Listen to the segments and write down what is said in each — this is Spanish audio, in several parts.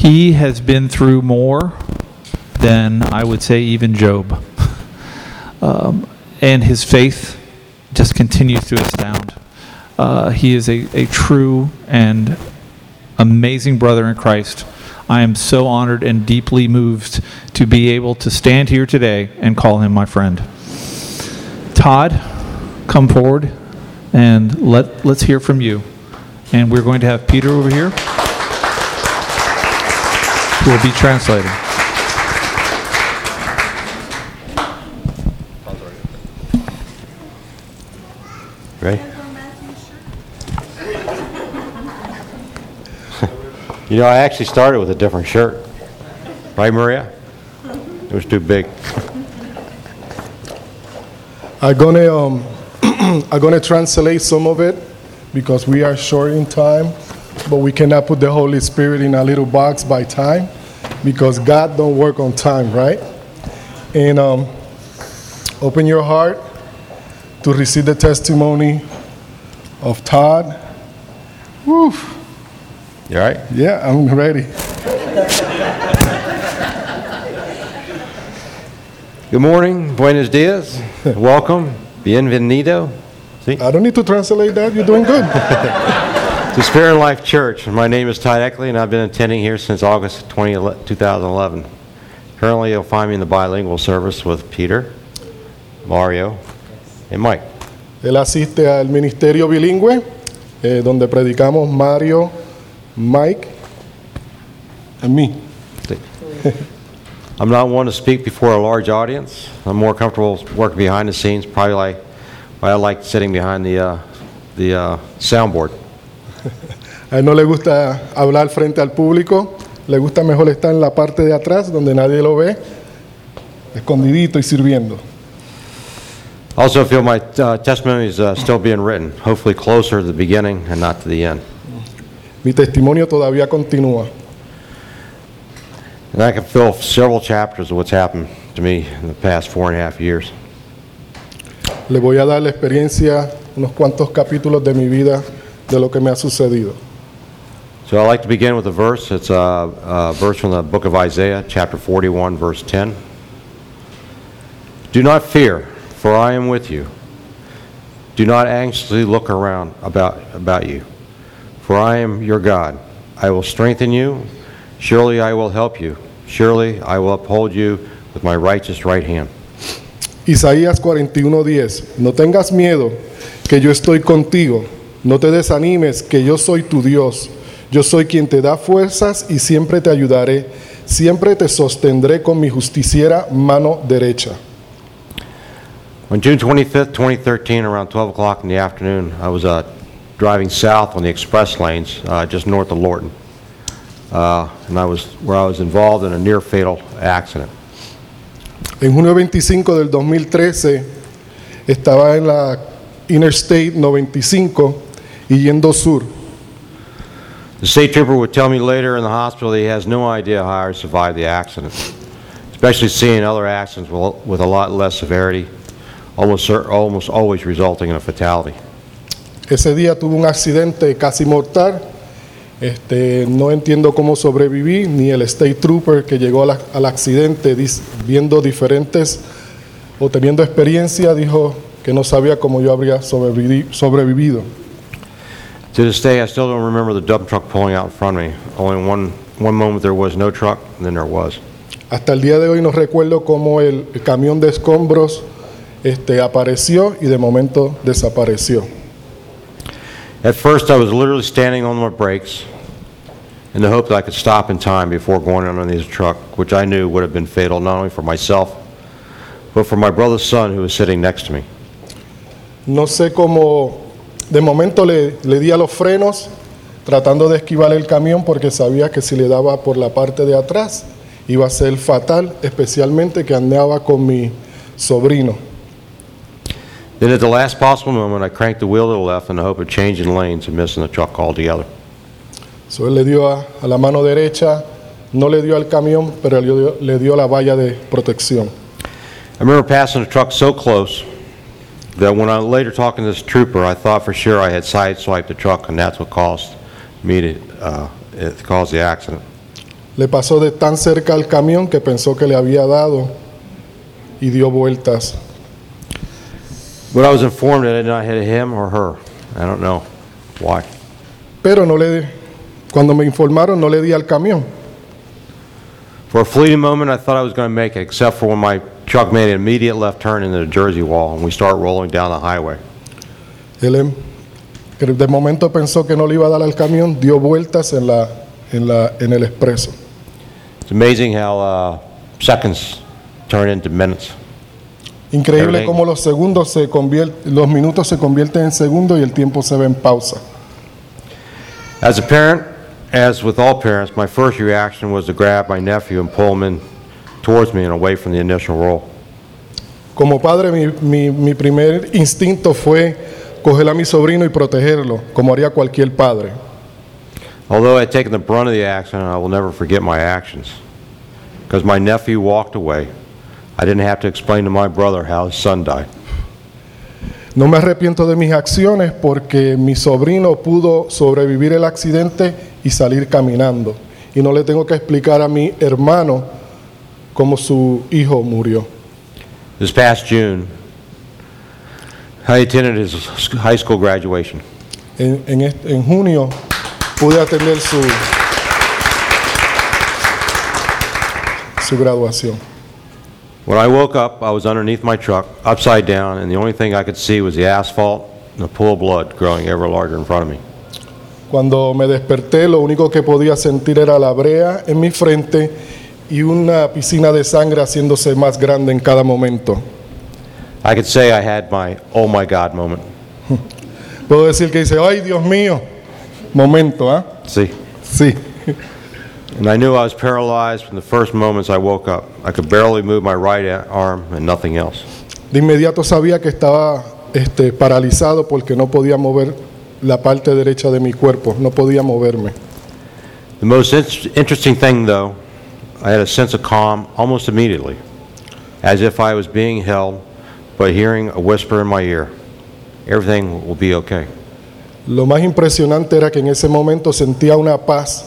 He has been through more than I would say even Job. Um, and his faith just continues to astound. Uh, he is a, a true and amazing brother in Christ. I am so honored and deeply moved to be able to stand here today and call him my friend. Todd, come forward and let, let's hear from you. And we're going to have Peter over here will be translated. Ready? you know, I actually started with a different shirt. Right, Maria? It was too big. I'm gonna um, I'm gonna translate some of it because we are short in time, but we cannot put the Holy Spirit in a little box by time because God don't work on time, right? And um, open your heart to receive the testimony of Todd. Woo! You all right? Yeah, I'm ready. Good morning. Buenos dias. Welcome. Bienvenido. See? I don't need to translate that. You're doing good. To Spirit and Life Church. My name is Todd Eckley, and I've been attending here since August 20, 2011. Currently, you'll find me in the bilingual service with Peter, Mario, and Mike. Él asiste al ministerio bilingüe, eh, donde predicamos Mario, Mike y mí. I'm not one to speak before a large audience. I'm more comfortable working behind the scenes, probably like I like sitting behind the, uh, the uh, soundboard. A él no le gusta hablar frente al público, le gusta mejor estar en la parte de atrás, donde nadie lo ve, escondidito y sirviendo. Also feel my uh, testimony is uh, still being written, hopefully closer to the beginning and not to the end. Mi testimonio todavía continúa. And I can fill several chapters of what's happened to me in the past four and a half years. Le voy a dar la experiencia, unos cuantos capítulos de mi vida, de lo que me ha sucedido. So I'd like to begin with a verse. It's a, a verse from the book of Isaiah, chapter 41, verse 10. Do not fear, for I am with you. Do not anxiously look around about, about you, for I am your God. I will strengthen you. Surely I will help you. Surely I will uphold you with my righteous right hand. Isaías 41:10. No tengas miedo, que yo estoy contigo. No te desanimes, que yo soy tu Dios. Yo soy quien te da fuerzas y siempre te ayudaré. Siempre te sostendré con mi justiciera mano derecha. On June 25th, 2013, around 12 o'clock in the afternoon, I was uh, driving south on the express lanes uh, just north of Lorton. Uh, and I was where I was involved in a near fatal accident. En junio 25 del 2013 estaba en la Interstate 95 y yendo sur. The state trooper would tell me later in the hospital that he has no idea how I survived the accident, especially seeing other accidents with, a lot less severity, almost, almost always resulting in a fatality. Ese día tuve un accidente casi mortal. Este, no entiendo cómo sobreviví, ni el State Trooper que llegó al, al accidente dis- viendo diferentes o teniendo experiencia dijo que no sabía cómo yo habría sobrevivi- sobrevivido. To this day, I still don't remember the dump truck pulling out in front of me. Only one, one moment there was no truck, and then there was. Hasta el día de hoy no recuerdo cómo el, el camión de escombros este, apareció y de momento desapareció. At first, I was literally standing on my brakes in the hope that I could stop in time before going underneath the truck, which I knew would have been fatal not only for myself, but for my brother's son who was sitting next to me. No sé cómo, de momento le, le di a los frenos tratando de esquivar el camión porque sabía que si le daba por la parte de atrás iba a ser fatal, especialmente que andaba con mi sobrino. Then, at the last possible moment, I cranked the wheel to the left in the hope of changing lanes and missing the truck altogether. So, él le dio a, a la mano derecha, no le dio al camión, pero le dio, le dio la valla de protección. I remember passing the truck so close that when I later talking to this trooper, I thought for sure I had sideswiped the truck, and that's what caused me to uh, it caused the accident. Le pasó de tan cerca al camión que pensó que le había dado y dio vueltas. But I was informed that I did not hit him or her. I don't know why. Pero no le, cuando me informaron no le di al camión. For a fleeting moment, I thought I was going to make it, except for when my truck made an immediate left turn into the Jersey wall and we start rolling down the highway. Él de momento pensó que no le iba a dar al camión, dio vueltas en, la, en, la, en el expreso. It's amazing how uh, seconds turn into minutes. Increíble Everything. cómo los segundos se convierten, los minutos se convierten en segundos y el tiempo se ve en pausa. As a parent, as with all parents, my first reaction was to grab my nephew and pull him in towards me and away from the initial roll. Como padre, mi, mi- mi primer instinto fue coger a mi sobrino y protegerlo, como haría cualquier padre. Although I had taken the brunt of the accident, I will never forget my actions. Because my nephew walked away, I didn't have to explain to my brother how his son died. No me arrepiento de mis acciones porque mi sobrino pudo sobrevivir el accidente y salir caminando. Y no le tengo que explicar a mi hermano cómo su hijo murió. This past June, I attended his high school graduation. En, en en junio pude atender su, su graduación. When I woke up, I was underneath my truck, upside down, and the only thing I could see was the asphalt and a pool of blood growing ever larger in front of me. Cuando me desperté, lo único que podía sentir era la brea en mi frente y una piscina de sangre haciéndose más grande en cada momento. I could say I had my oh my God moment. Puedo decir que dice, ay Dios mío, momento, ¿ah? See? Sí. And I knew I was paralyzed from the first moments I woke up. I could barely move my right arm and nothing else. De inmediato sabía que estaba este, paralizado porque no podía mover la parte derecha de mi cuerpo, no podía moverme. The most in- interesting thing, though, I had a sense of calm almost immediately, as if I was being held, but hearing a whisper in my ear everything will be okay. Lo más impresionante era que en ese momento sentía una paz,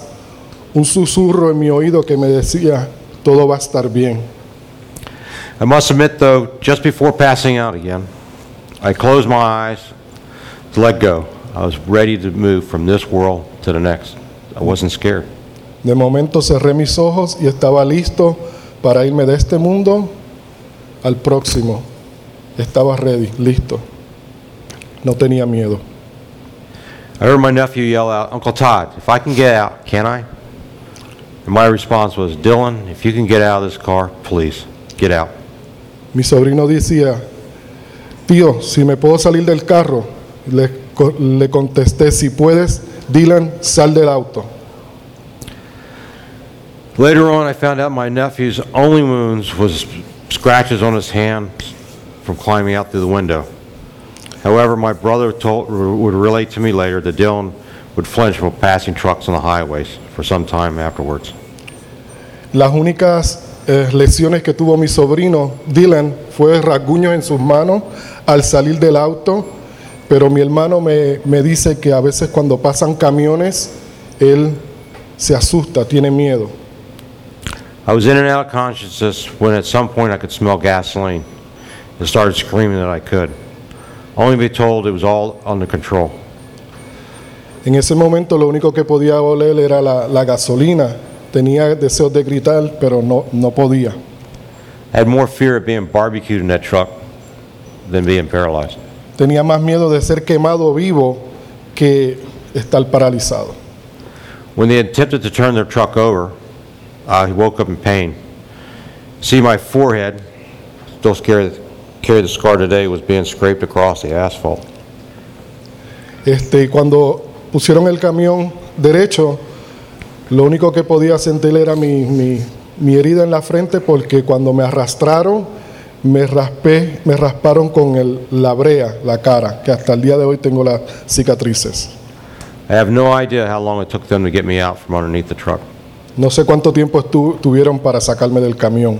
un susurro en mi oído que me decía, todo va a estar bien. I must admit, though, just before passing out again, I closed my eyes to let go. I was ready to move from this world to the next. I wasn't scared. De momento cerré mis ojos y estaba listo para irme de este mundo al próximo. Estaba ready, listo. No tenía miedo. I heard my nephew yell out, Uncle Todd, if I can get out, can I? And my response was, Dylan, if you can get out of this car, please, get out. Mi sobrino decía, tío, si me puedo salir del carro, le, le contesté, si puedes, Dylan, sal del auto. Later on, I found out my nephew's only wounds was scratches on his hands from climbing out through the window. However, my brother told, would relate to me later that Dylan would flinch from passing trucks on the highways for some time afterwards. Las únicas eh, lesiones que tuvo mi sobrino Dylan fue rasguños en sus manos al salir del auto, pero mi hermano me, me dice que a veces cuando pasan camiones, él se asusta, tiene miedo. I was in and out of consciousness when at some point I could smell gasoline and started screaming that I could, only to be told it was all under control. En ese momento lo único que podía oler era la, la gasolina. Tenía deseos de gritar, pero no, no podía. I had more fear of being barbecued in that truck than being paralyzed. Tenía más miedo de ser quemado vivo que estar paralizado. When they attempted to turn their truck over, I woke up in pain. See, my forehead, still scared, carry the scar today, was being scraped across the asphalt. Este, cuando pusieron el camión derecho, lo único que podía sentir era mi, mi- mi herida en la frente porque cuando me arrastraron, me raspé, me rasparon con el- la brea, la cara, que hasta el día de hoy tengo las cicatrices. I have no idea how long it took them to get me out from underneath the truck. No sé cuánto tiempo estu- tuvieron para sacarme del camión.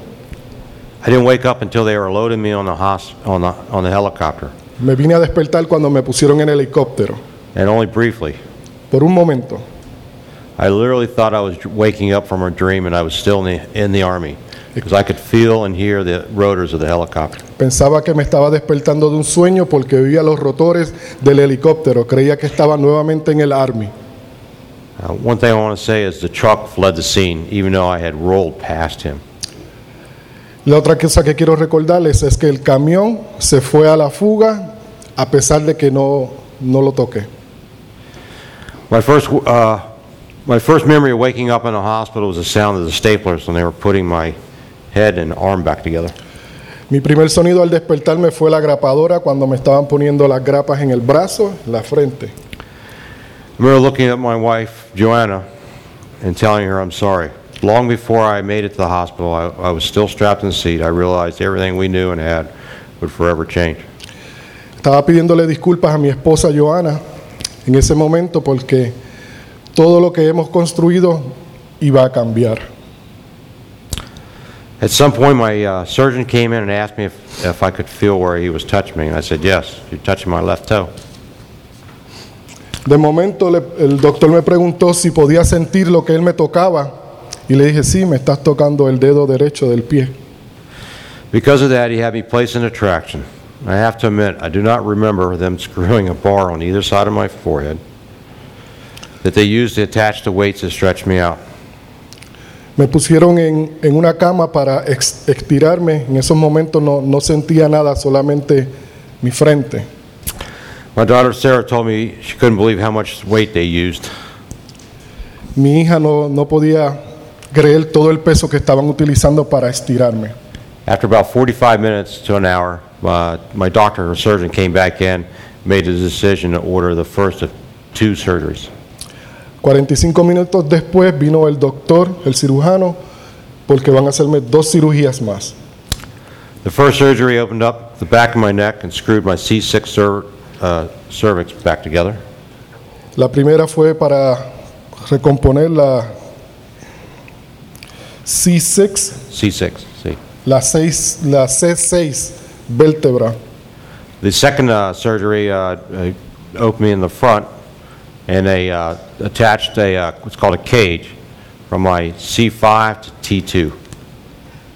I didn't wake up until they were loading me on the, hos- on the, on the helicopter, Me vine a despertar cuando me pusieron en el helicóptero, and only briefly. por un momento. I literally thought I was waking up from a dream and I was still in the, in the Army because I could feel and hear the rotors of the helicopter. Pensaba que me estaba despertando de un sueño porque oía los rotores del helicóptero. Creía que estaba nuevamente en el Army. Uh, one thing I want to say is the truck fled the scene even though I had rolled past him. La otra cosa que quiero recordarles es que el camión se fue a la fuga a pesar de que no, no lo toqué. My first, uh, my first memory of waking up in a hospital was the sound of the staplers when they were putting my head and arm back together. Mi primer sonido al despertarme fue la grapadora cuando me estaban poniendo las grapas en el brazo, la frente. I remember looking at my wife, Joanna, and telling her I'm sorry. Long before I made it to the hospital, I, I was still strapped in the seat. I realized everything we knew and had would forever change. Estaba pidiéndole disculpas a mi esposa Joana en ese momento porque todo lo que hemos construido iba a cambiar. At some point, my uh, surgeon came in and asked me if, if I could feel where he was touching me, and I said, yes, you're touching my left toe. De momento le- el doctor me preguntó si podía sentir lo que él me tocaba y le dije, sí, me estás tocando el dedo derecho del pie. Because of that, he had me placed in a traction. I have to admit, I do not remember them screwing a bar on either side of my forehead that they used to attach the weights to stretch me out. Me pusieron en, en una cama para ex- estirarme. En esos momentos no, no sentía nada, solamente mi frente. My daughter Sarah told me she couldn't believe how much weight they used. Mi hija no, no podía creer todo el peso que estaban utilizando para estirarme. After about 45 minutes to an hour, uh, my doctor or surgeon came back in, made the decision to order the first of two surgeries. 45 minutos después vino el doctor, el cirujano, porque van a hacerme dos cirugías más. The first surgery opened up the back of my neck and screwed my C6 cer- uh, cervix back together. La primera fue para recomponer la C6, C6, see. la, 6, la C6 vértebra. The second uh, surgery uh, uh, opened me in the front, and they uh, attached a, uh, what's called a cage from my C5 to T2.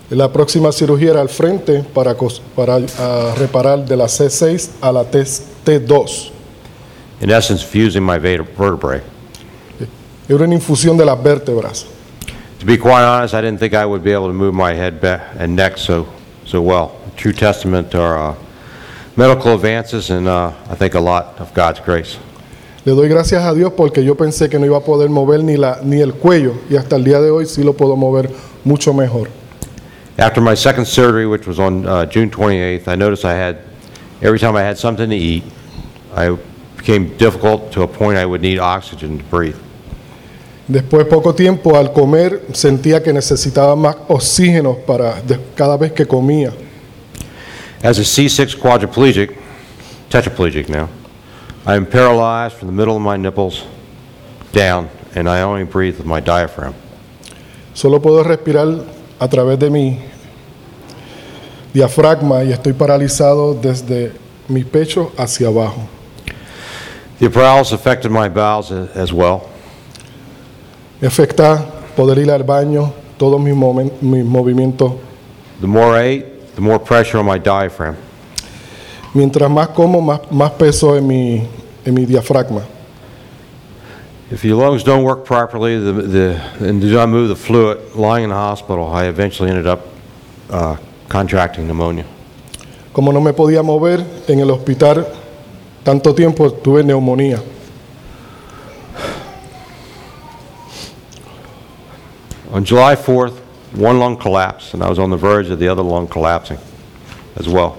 La próxima cirugía era al frente para, ah, reparar de la C6 a la T- T2. In essence, fusing my verte- vertebrae. Era una infusión de las vértebras. To be quite honest, I didn't think I would be able to move my head back and neck so, so well. True testament to our uh, medical advances and uh, I think a lot of God's grace. Le doy gracias a Dios porque yo pensé que no iba a poder mover ni, la, ni el cuello y hasta el día de hoy sí lo puedo mover mucho mejor. After my second surgery, which was on uh, June 28th, I noticed I had, every time I had something to eat, I became difficult to a point I would need oxygen to breathe. Después poco tiempo al comer sentía que necesitaba más oxígeno para de- cada vez que comía. As a C6 quadriplegic, tetraplegic now, I am paralyzed from the middle of my nipples down, and I only breathe with my diaphragm. Solo puedo respirar a través de mi diafragma y estoy paralizado desde mi pecho hacia abajo. The paralysis affected my bowels as well. Me afecta poder ir al baño, todos mis, mis movimientos. The more I ate, the more pressure on my diaphragm. Mientras más como, más, más peso en mi, en mi diafragma. If your lungs don't work properly the, the, and do not move the fluid, lying in the hospital, I eventually ended up uh, contracting pneumonia. Como no me podía mover en el hospital tanto tiempo, tuve neumonía. On July 4th, one lung collapsed, and I was on the verge of the other lung collapsing as well.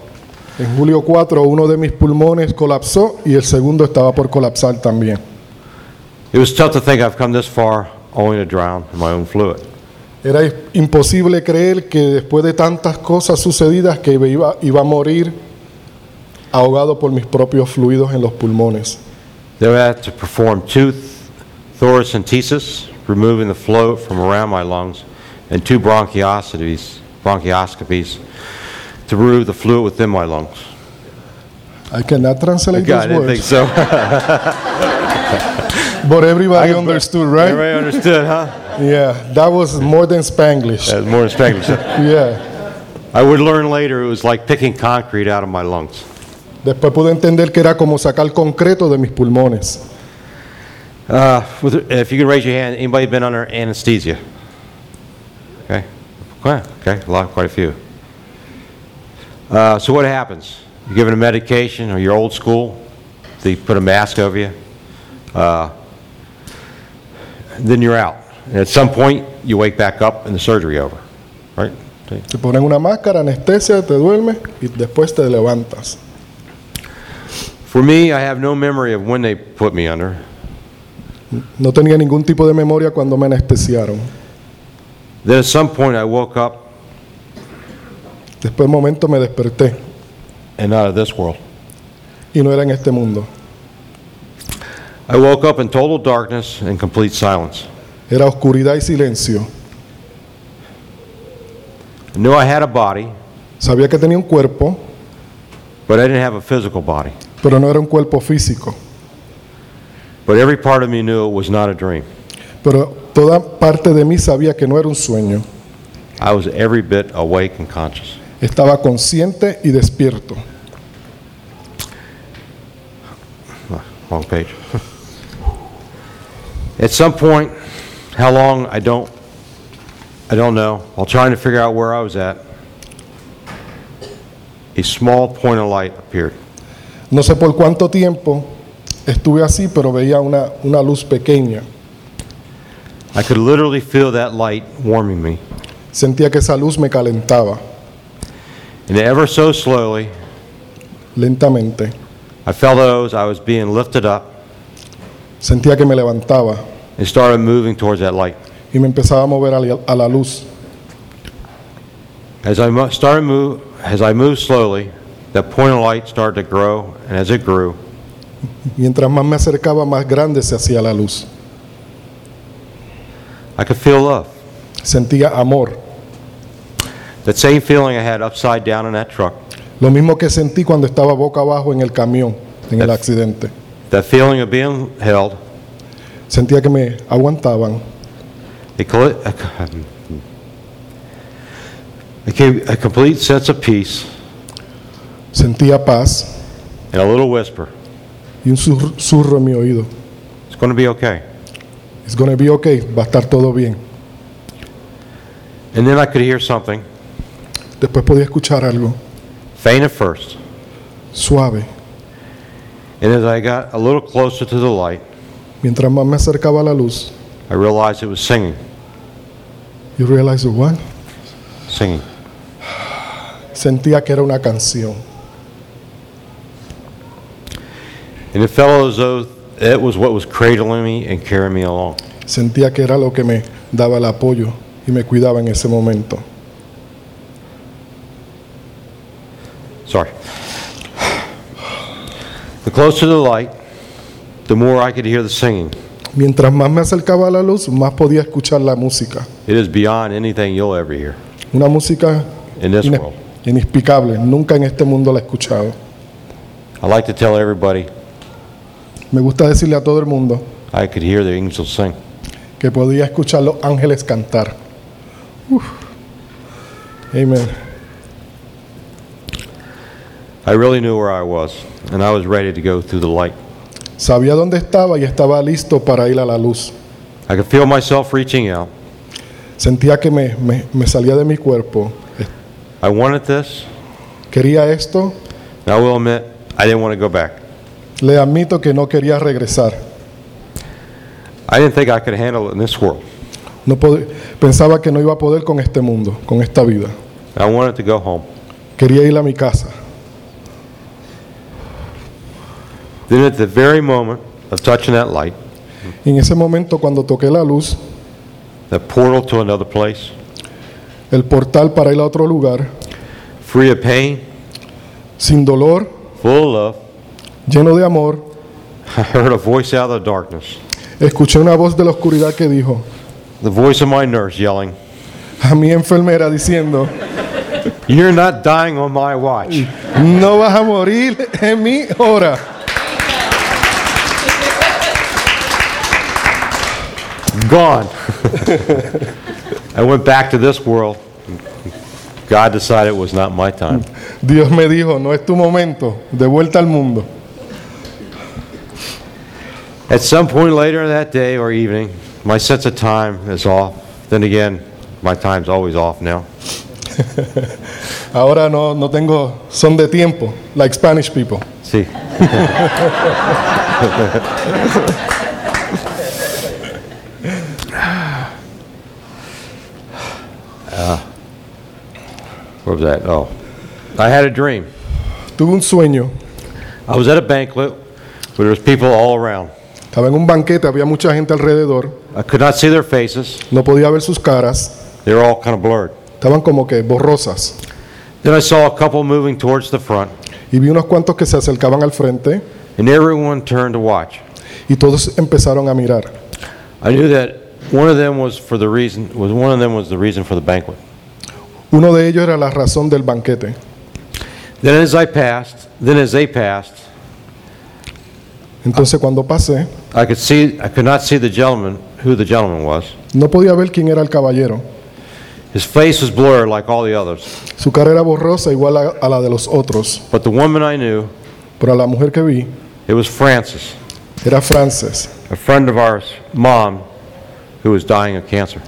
En julio 4, uno de mis pulmones colapsó y el segundo estaba por colapsar también. It was tough to think I've come this far only to drown in my own fluid. Era imposible creer que después de tantas cosas sucedidas que iba, iba a morir ahogado por mis propios fluidos en los pulmones. Then I had to perform two th- thoracentesis, removing the float from around my lungs, and two bronchioscopies, bronchioscopies to remove the fluid within my lungs. I cannot translate God, I those didn't think words. so. But everybody understood, right? Everybody understood, huh? Yeah, that was more than Spanglish. That's more than Spanglish. Yeah. I would learn later it was like picking concrete out of my lungs. Después pude entender que era como sacar concreto de mis pulmones. Uh, with, if you can raise your hand, anybody been under anesthesia? Okay, okay, okay, a lot, quite a few. Uh, so what happens? You're given a medication, or you're old school. They put a mask over you. Uh, then you're out. And at some point, you wake back up and the surgery over, right? Te ponen una máscara, anestesia, te duermes y después te levantas. For me, I have no memory of when they put me under. No tenía ningún tipo de memoria cuando me anestesiaron. Then at some point, I woke up Después de un momento me desperté and out of this world. y no era en este mundo. I woke up in total darkness and complete silence. Era oscuridad y silencio. I knew I had a body, Sabía que tenía un cuerpo, but I didn't have a physical body. pero no era un cuerpo físico. But every part of me knew it was not a dream. Pero toda parte de mí sabía que no era un sueño. I was every bit awake and conscious. Estaba consciente y despierto. Wrong page. At some point, how long I don't I don't know. While trying to figure out where I was at, a small point of light appeared. No sé por cuánto tiempo estuve así, pero veía una, una luz pequeña. I could literally feel that light warming me. Sentía que esa luz me calentaba And ever so slowly, lentamente. I felt as I was being lifted up Sentía que me levantaba and started moving towards that light. y me empezaba a mover a la, a la luz. As I mo- started move, as I moved slowly, that point of light started to grow, and as it grew, Mientras más me acercaba, más grande se hacía la luz. I could feel love. Sentía amor. That same feeling I had upside down in that truck, Lo mismo que sentí cuando estaba boca abajo en el camión, en el accidente. that feeling of being held, Sentía que me aguantaban. a, complete sense of peace, Sentía paz and a little whisper, y un susurro en mi oído. it's going to be okay. It's gonna be okay, va a estar todo bien. And then I could hear something, Después podía escuchar algo faint at first, suave. and as I got a little closer to the light, Mientras más me acercaba a la luz, I realized it was singing, you realize what? singing. Sentía que era una canción. And it felt as though it was what was cradling me and carrying me along. Sentía que era lo que me daba el apoyo y me cuidaba en ese momento. Sorry. The closer to the light, the more I could hear the singing. Mientras más me acercaba a la luz, más podía escuchar la música. It is beyond anything you'll ever hear Una música in this ine- world. inexplicable. Nunca en este mundo la he escuchado. I like to tell everybody Me gusta decirle a todo el mundo I could hear the angels sing. que podía escuchar los ángeles cantar. Uf. Amen. I really knew where I was, and I was ready to go through the light. Sabía dónde estaba y estaba listo para ir a la luz. I could feel myself reaching out. Sentía que me, me- me salía de mi cuerpo. I wanted this, Quería esto. and I will admit, I didn't want to go back. Le admito que no quería regresar. I didn't think I could handle it in this world. No pensaba que no iba a poder con este mundo, con esta vida. I wanted to go home. Quería ir a mi casa. Then, at the very moment of touching that light, en ese momento, cuando toqué la luz, that portal to another place, el portal para ir a otro lugar, free of pain, sin dolor, full of love, lleno de amor, I heard a voice out of the darkness, escuché una voz de la oscuridad que dijo, the voice of my nurse yelling, a mi enfermera diciendo, You're not dying on my watch. no vas a morir en mi hora. Gone. I went back to this world. God decided it was not my time. Dios me dijo, no es tu momento, de vuelta al mundo. At some point later that day or evening, my sense of time is off. Then again, my time's always off now. Ahora no, no tengo son de tiempo, like Spanish people. See, where was that? Oh, I had a dream. Tuve un sueño, I was at a banquet where there was people all around. estaba en un banquete, había mucha gente alrededor, I could not see their faces. no podía ver sus caras, They were all kind of blurred. estaban como que borrosas. Then I saw a couple moving towards the front, Y vi unos cuantos que se acercaban al frente and everyone turned to watch. y todos empezaron a mirar. I knew that one of them was for the reason was one of them was the reason for the banquet. Uno de ellos era la razón del banquete. Then as I passed, then as they passed, Entonces cuando pasé, I could see I could not see the gentleman who the gentleman was. no podía ver quién era el caballero. His face was blurred like all the others, Su cara era borrosa igual a, a la de los otros, but the woman I knew, pero a la mujer que vi it was Frances, era Frances. a friend of ours, mom, who was dying of cancer.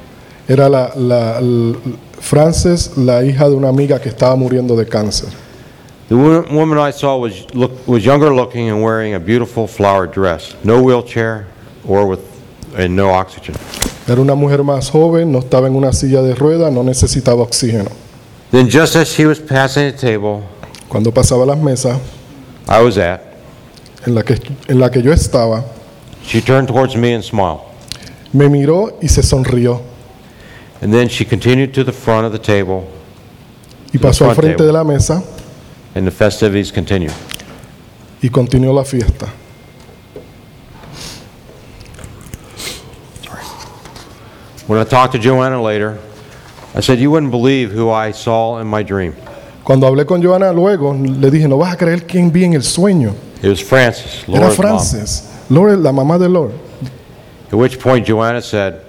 Era la, la- l- Frances, la hija de una amiga que estaba muriendo de cáncer. The wo- woman I saw was look, was younger looking and wearing a beautiful flowered dress, no wheelchair or with and no oxygen. Era una mujer más joven, no estaba en una silla de ruedas, no necesitaba oxígeno. Then just as she was passing the table Cuando pasaba las mesas I was at, en la que, en la que yo estaba, she turned towards me and smiled. me miró y se sonrió. And then she continued to the front of the table Y pasó al frente de la mesa and the festivities continued. y continuó la fiesta. When I talked to Joanna later, I said, You wouldn't believe who I saw in my dream. Cuando hablé con Joana luego, le dije, no vas a creer quién vi en el sueño. It was Frances, Era Laura's mom. Frances, Lore, la mamá de Lore. At which point Joanna said,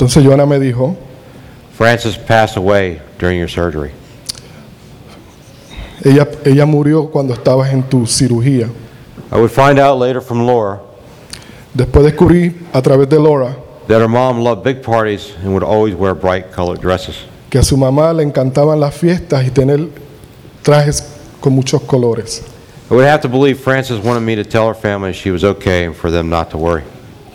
Entonces Joana me dijo, Frances passed away during your surgery. ella, ella murió cuando estabas en tu cirugía. I would find out later from Laura Después descubrí a través de Laura that her mom loved big parties and would always wear bright colored dresses. que a su mamá le encantaban las fiestas y tener trajes con muchos colores. I would have to believe Frances wanted me to tell her family she was okay and for them not to worry.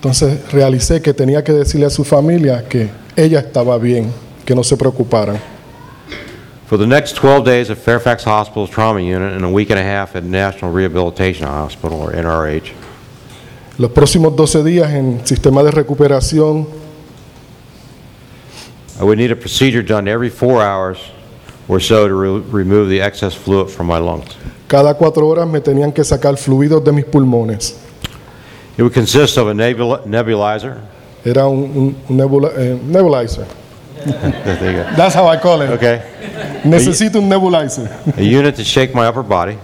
Entonces realicé que tenía que decirle a su familia que ella estaba bien, que no se preocuparan. For the next 12 days at Fairfax Hospital's trauma unit and a week and a half at National Rehabilitation Hospital, or NRH, Los próximos 12 días en sistema de recuperación I would need a procedure done every four hours or so to re- remove the excess fluid from my lungs. Cada cuatro horas me tenían que sacar fluidos de mis pulmones. It would consist of a nebul- nebulizer. Era un, un- nebula- eh, nebulizer. That's how I call it. Okay. Necesito un nebulizer. A unit to shake my upper body.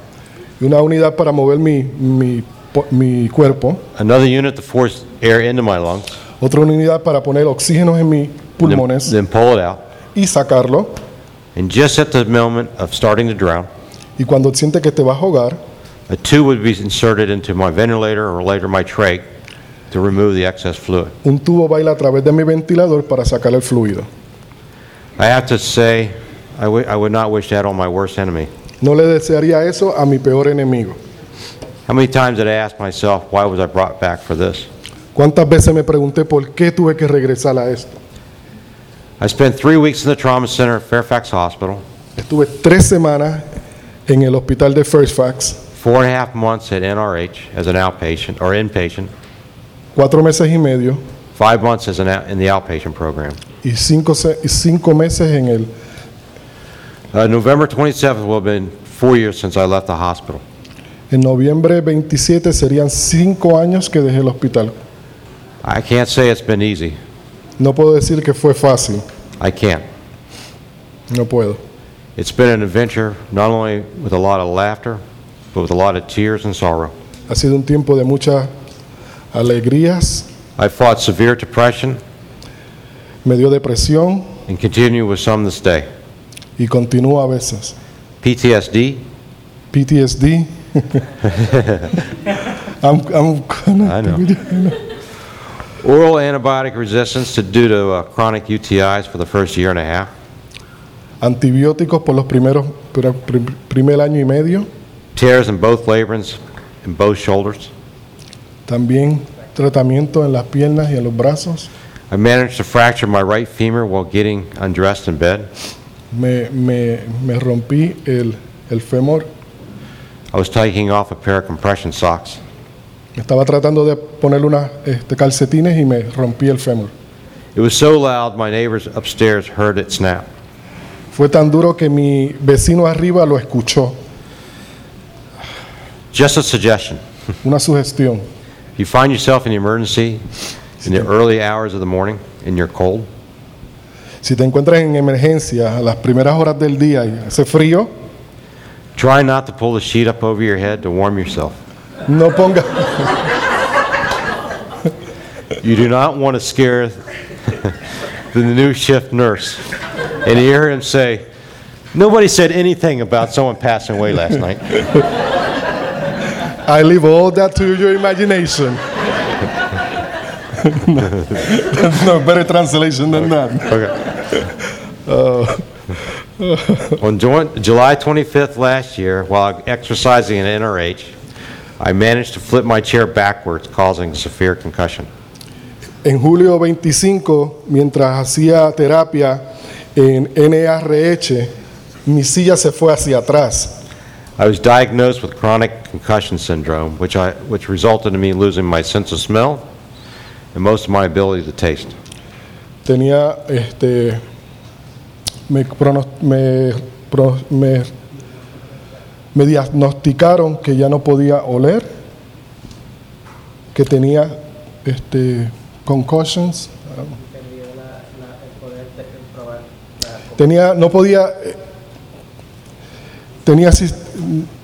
Una unidad para mover mi, mi, mi cuerpo. Another unit to force air into my lungs. Otra unidad para poner oxígeno en mis Then, pulmones then pull it out. y sacarlo. And just at the moment of starting to drown, Y cuando siente que te vas a ahogar, a tube would be inserted into my ventilator or later my trach to remove the excess fluid. un tubo baila a través de mi ventilador para sacar el fluido. I have to say, I would- I would not wish that on my worst enemy. No le desearía eso a mi peor enemigo. How many times did I ask myself, why was I brought back for this? ¿Cuántas veces me pregunté por qué tuve que regresar a esto? I spent three weeks in the trauma center at Fairfax Hospital, Estuve tres semanas en el hospital de Fairfax, four and a half months at NRH as an outpatient or inpatient, cuatro meses y medio five months as an out, in the outpatient program. y cinco, se- y cinco meses en el... Uh, November 27th will have been four years since I left the hospital. En noviembre 27 serían cinco años que dejé el hospital. I can't say it's been easy. No puedo decir que fue fácil, I can't. no puedo. It's been an adventure not only with a lot of laughter, but with a lot of tears and sorrow. Ha sido un tiempo de muchas alegrías I fought severe depression me dio depresión and continue with some this day. y continúa a veces. PTSD, PTSD. I'm, I'm gonna- I know. Oral antibiotic resistance to, due to uh, chronic UTIs for the first year and a half. Antibióticos por los primeros pr- pr- primer año y medio. Tears in both labrums and both shoulders. También tratamiento en las piernas y en los brazos. I managed to fracture my right femur while getting undressed in bed. Me, me, me rompí el, el fémur. I was taking off a pair of compression socks. Estaba tratando de ponerle unas este, calcetines y me rompí el fémur. It was so loud my neighbors upstairs heard it snap. Fue tan duro que mi vecino arriba lo escuchó. Just a suggestion. Una sugestión. If you find yourself in the emergency in the early hours of the morning and you're cold, Si te encuentras en emergencia a las primeras horas del día y hace frío, try not to pull the sheet up over your head to warm yourself. no ponga, You do not want to scare the new shift nurse and hear him say, Nobody said anything about someone passing away last night. I leave all that to your imagination. There's no better translation than that. Uh, On Ju- July 25th last year, while exercising in NRH, I managed to flip my chair backwards, causing severe concussion. En julio 25, mientras hacía terapia en NRH, mi silla se fue hacia atrás. I was diagnosed with chronic concussion syndrome, which, I, which resulted in me losing my sense of smell and most of my ability to taste. Tenía, este, me, pronos- me, me, me diagnosticaron que ya no podía oler, que tenía este, concussions. Tenía, no podía, eh, tenía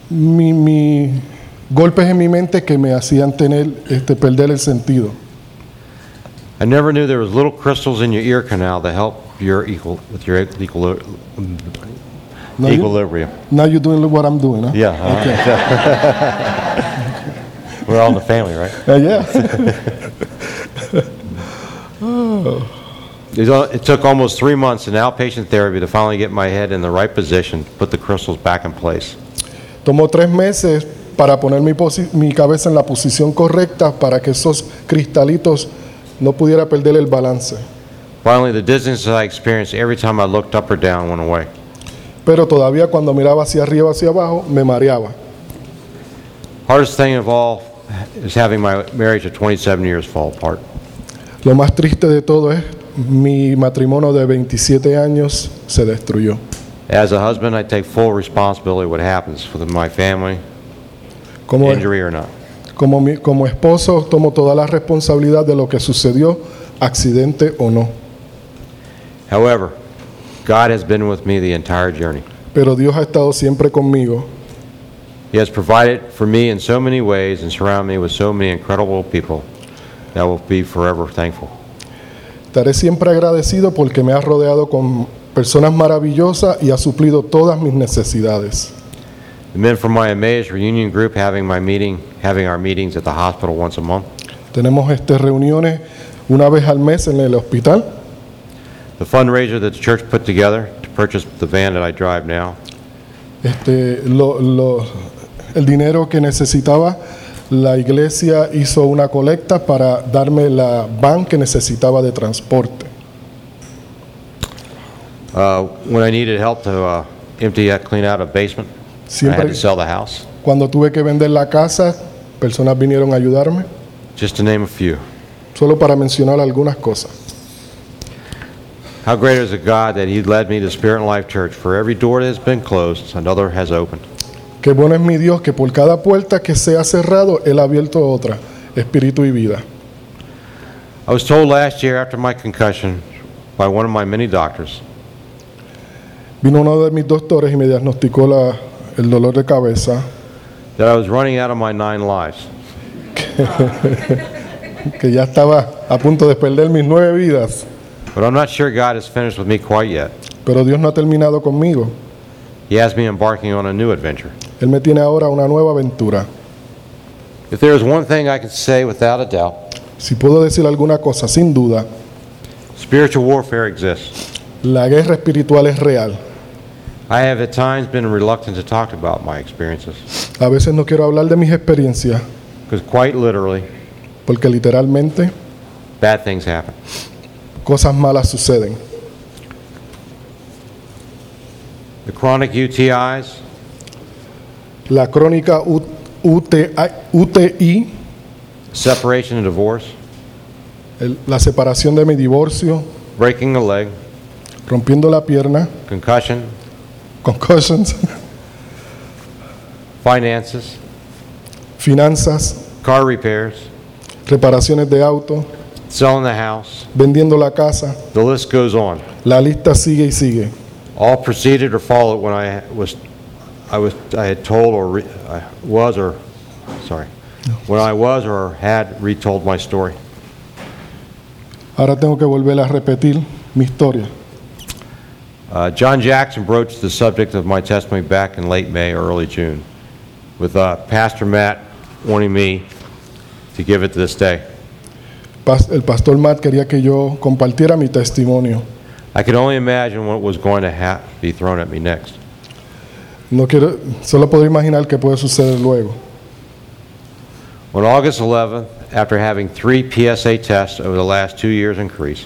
mi, mi- golpes en mi mente que me hacían tener, este, perder el sentido. I never knew there was little crystals in your ear canal to help your equal, with your equili- No, you- equilibrium. Now you're doing what I'm doing, huh? Yeah. We're all in the family, right? Uh, yeah. It it took almost three months in outpatient therapy to finally get my head in the right position, to put the crystals back in place. Tomó tres meses para poner mi, cabeza en la posición correcta para que esos cristalitos no pudiera perder el balance. Finally, the dizziness I experienced every time I looked up or down went away. Pero todavía cuando miraba hacia arriba hacia abajo, me mareaba. Hardest thing of all is having my marriage of 27 years fall apart. Lo más triste de todo es mi matrimonio de 27 años se destruyó. As a husband, I take full responsibility what happens with my family, Como, injury or not. como, mi- como esposo tomo toda la responsabilidad de lo que sucedió, accidente o no. However, God has been with me the entire journey. Pero Dios ha estado siempre conmigo. He has provided for me in so many ways and surrounded me with so many incredible people that I will be forever thankful. Estaré siempre agradecido porque me ha rodeado con personas maravillosas y ha suplido todas mis necesidades. The men from my Emmaus reunion group having my meeting, having our meetings at the hospital once a month. Tenemos este, reuniones una vez al mes en el hospital. The fundraiser that the church put together to purchase the van that I drive now. Este, lo- lo- el dinero que necesitaba, la iglesia hizo una colecta para darme la van que necesitaba de transporte. Uh, When I needed help to uh, empty, out- clean out a basement, I had Siempre to sell the house, cuando tuve que vender la casa, personas vinieron a ayudarme, just to name a few. solo para mencionar algunas cosas. How great is a God that He led me to Spirit and Life Church. For every door that has been closed, another has opened. Qué bueno es mi Dios que por cada puerta que se ha cerrado, Él ha abierto otra, espíritu y vida. I was told last year after my concussion by one of my many doctors Vino uno de mis doctores y me diagnosticó la- el dolor de cabeza. that I was running out of my nine lives. que ya estaba a punto de perder mis nueve vidas, But I'm not sure God is finished with me quite yet. pero Dios no ha terminado conmigo. He has me embarking on a new adventure. Él me tiene ahora una nueva aventura. If there is one thing I can say without a doubt, Si puedo decir alguna cosa, sin duda, spiritual warfare exists. la guerra espiritual es real. I have at times been reluctant to talk about my experiences A veces no quiero hablar de mis experiencias, because quite literally, porque literalmente bad things happen. cosas malas suceden. The chronic UTIs, La crónica U- UTI, UTI, separation and divorce, el- la separación de mi divorcio, breaking a leg, rompiendo la pierna, concussion, concussions, finances, finanzas, car repairs, reparaciones de auto, selling the house, vendiendo la casa. the list goes on. La lista sigue y sigue. All preceded or followed when I was, I was, I had told or re, I was or, sorry, when I was or had retold my story. Ahora tengo que volver a repetir mi historia. Uh, John Jackson broached the subject of my testimony back in late May or early June, with uh, Pastor Matt wanting me to give it to this day. Pas- El pastor Matt quería que yo compartiera mi testimonio. I could only imagine what was going to ha- be thrown at me next. No quiero, solo puedo imaginar qué puede suceder luego. On August 11th, after having three PSA tests over the last two years increase,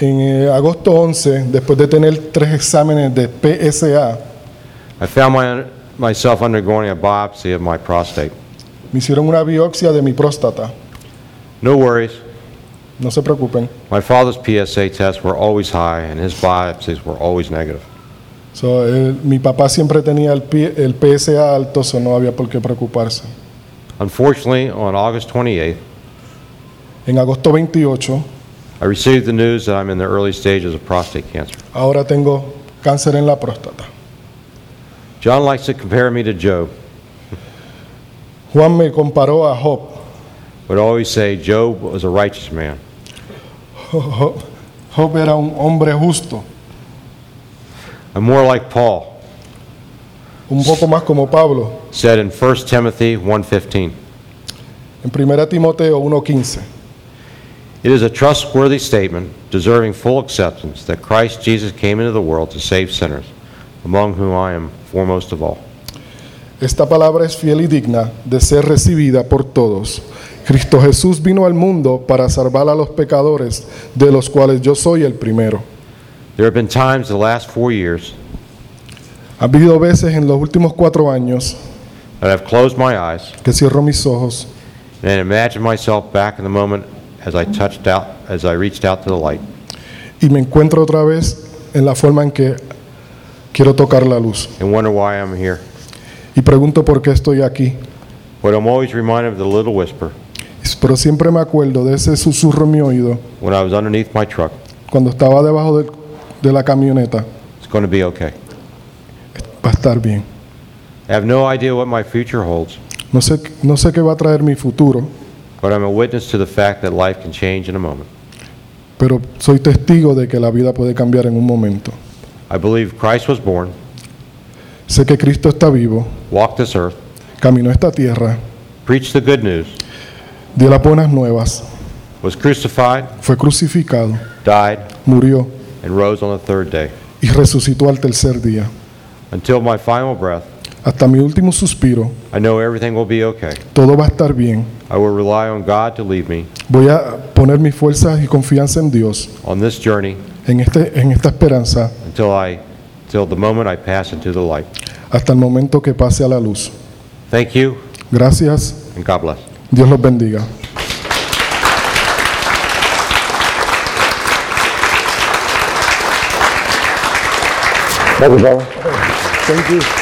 En eh, agosto 11, después de tener tres exámenes de PSA, I found my, myself undergoing a biopsy of my prostate. me hicieron una biopsia de mi próstata. No worries, No se preocupen. my father's PSA tests were always high and his biopsies were always negative. So, eh, mi papá siempre tenía el, P- el PSA alto, so no había por qué preocuparse. Unfortunately, on August 28th, En agosto 28, I received the news that I'm in the early stages of prostate cancer. ahora tengo cáncer en la próstata. John likes to compare me to Job, Juan me comparó a Job. would always say Job was a righteous man. Jo- Job era un hombre justo, I'm more like Paul, un poco más como Pablo, said in 1 Timothy 1:15. en 1 Timoteo 1.15. It is a trustworthy statement, deserving full acceptance, that Christ Jesus came into the world to save sinners, among whom I am foremost of all. Esta palabra es fiel y digna de ser recibida por todos. Cristo Jesús vino al mundo para salvar a los pecadores, de los cuales yo soy el primero. There have been times the last four years Ha habido veces en los últimos cuatro años that I've closed my eyes que cierro mis ojos and imagined myself back in the moment as I touched out, as I reached out to the light. y me encuentro otra vez en la forma en que quiero tocar la luz. and wonder why I'm here. Y pregunto por qué estoy aquí. But I'm always reminded of the little whisper Pero siempre me acuerdo de ese susurro en mi oído when I was underneath my truck. cuando estaba debajo de la camioneta. It's going to be okay. Va a estar bien. I have no idea what my future holds, No sé, no sé qué va a traer mi futuro, but I'm a witness to the fact that life can change in a moment. pero soy testigo de que la vida puede cambiar en un momento. I believe Christ was born, Sé que Cristo está vivo, walked this earth, caminó esta tierra, preached the good news, dio las buenas nuevas, was crucified, fue crucificado, died, murió and rose on the third day. y resucitó al tercer día. Until my final breath, Hasta mi último suspiro, I know everything will be okay. todo va a estar bien. I will rely on God to lead me Voy a poner mis fuerzas y confianza en Dios, on this journey en, este, en esta esperanza, until I, till the moment I pass into the light. hasta el momento que pase a la luz. Thank you, Gracias, and God bless. Dios los bendiga. Thank you, brother. Thank you.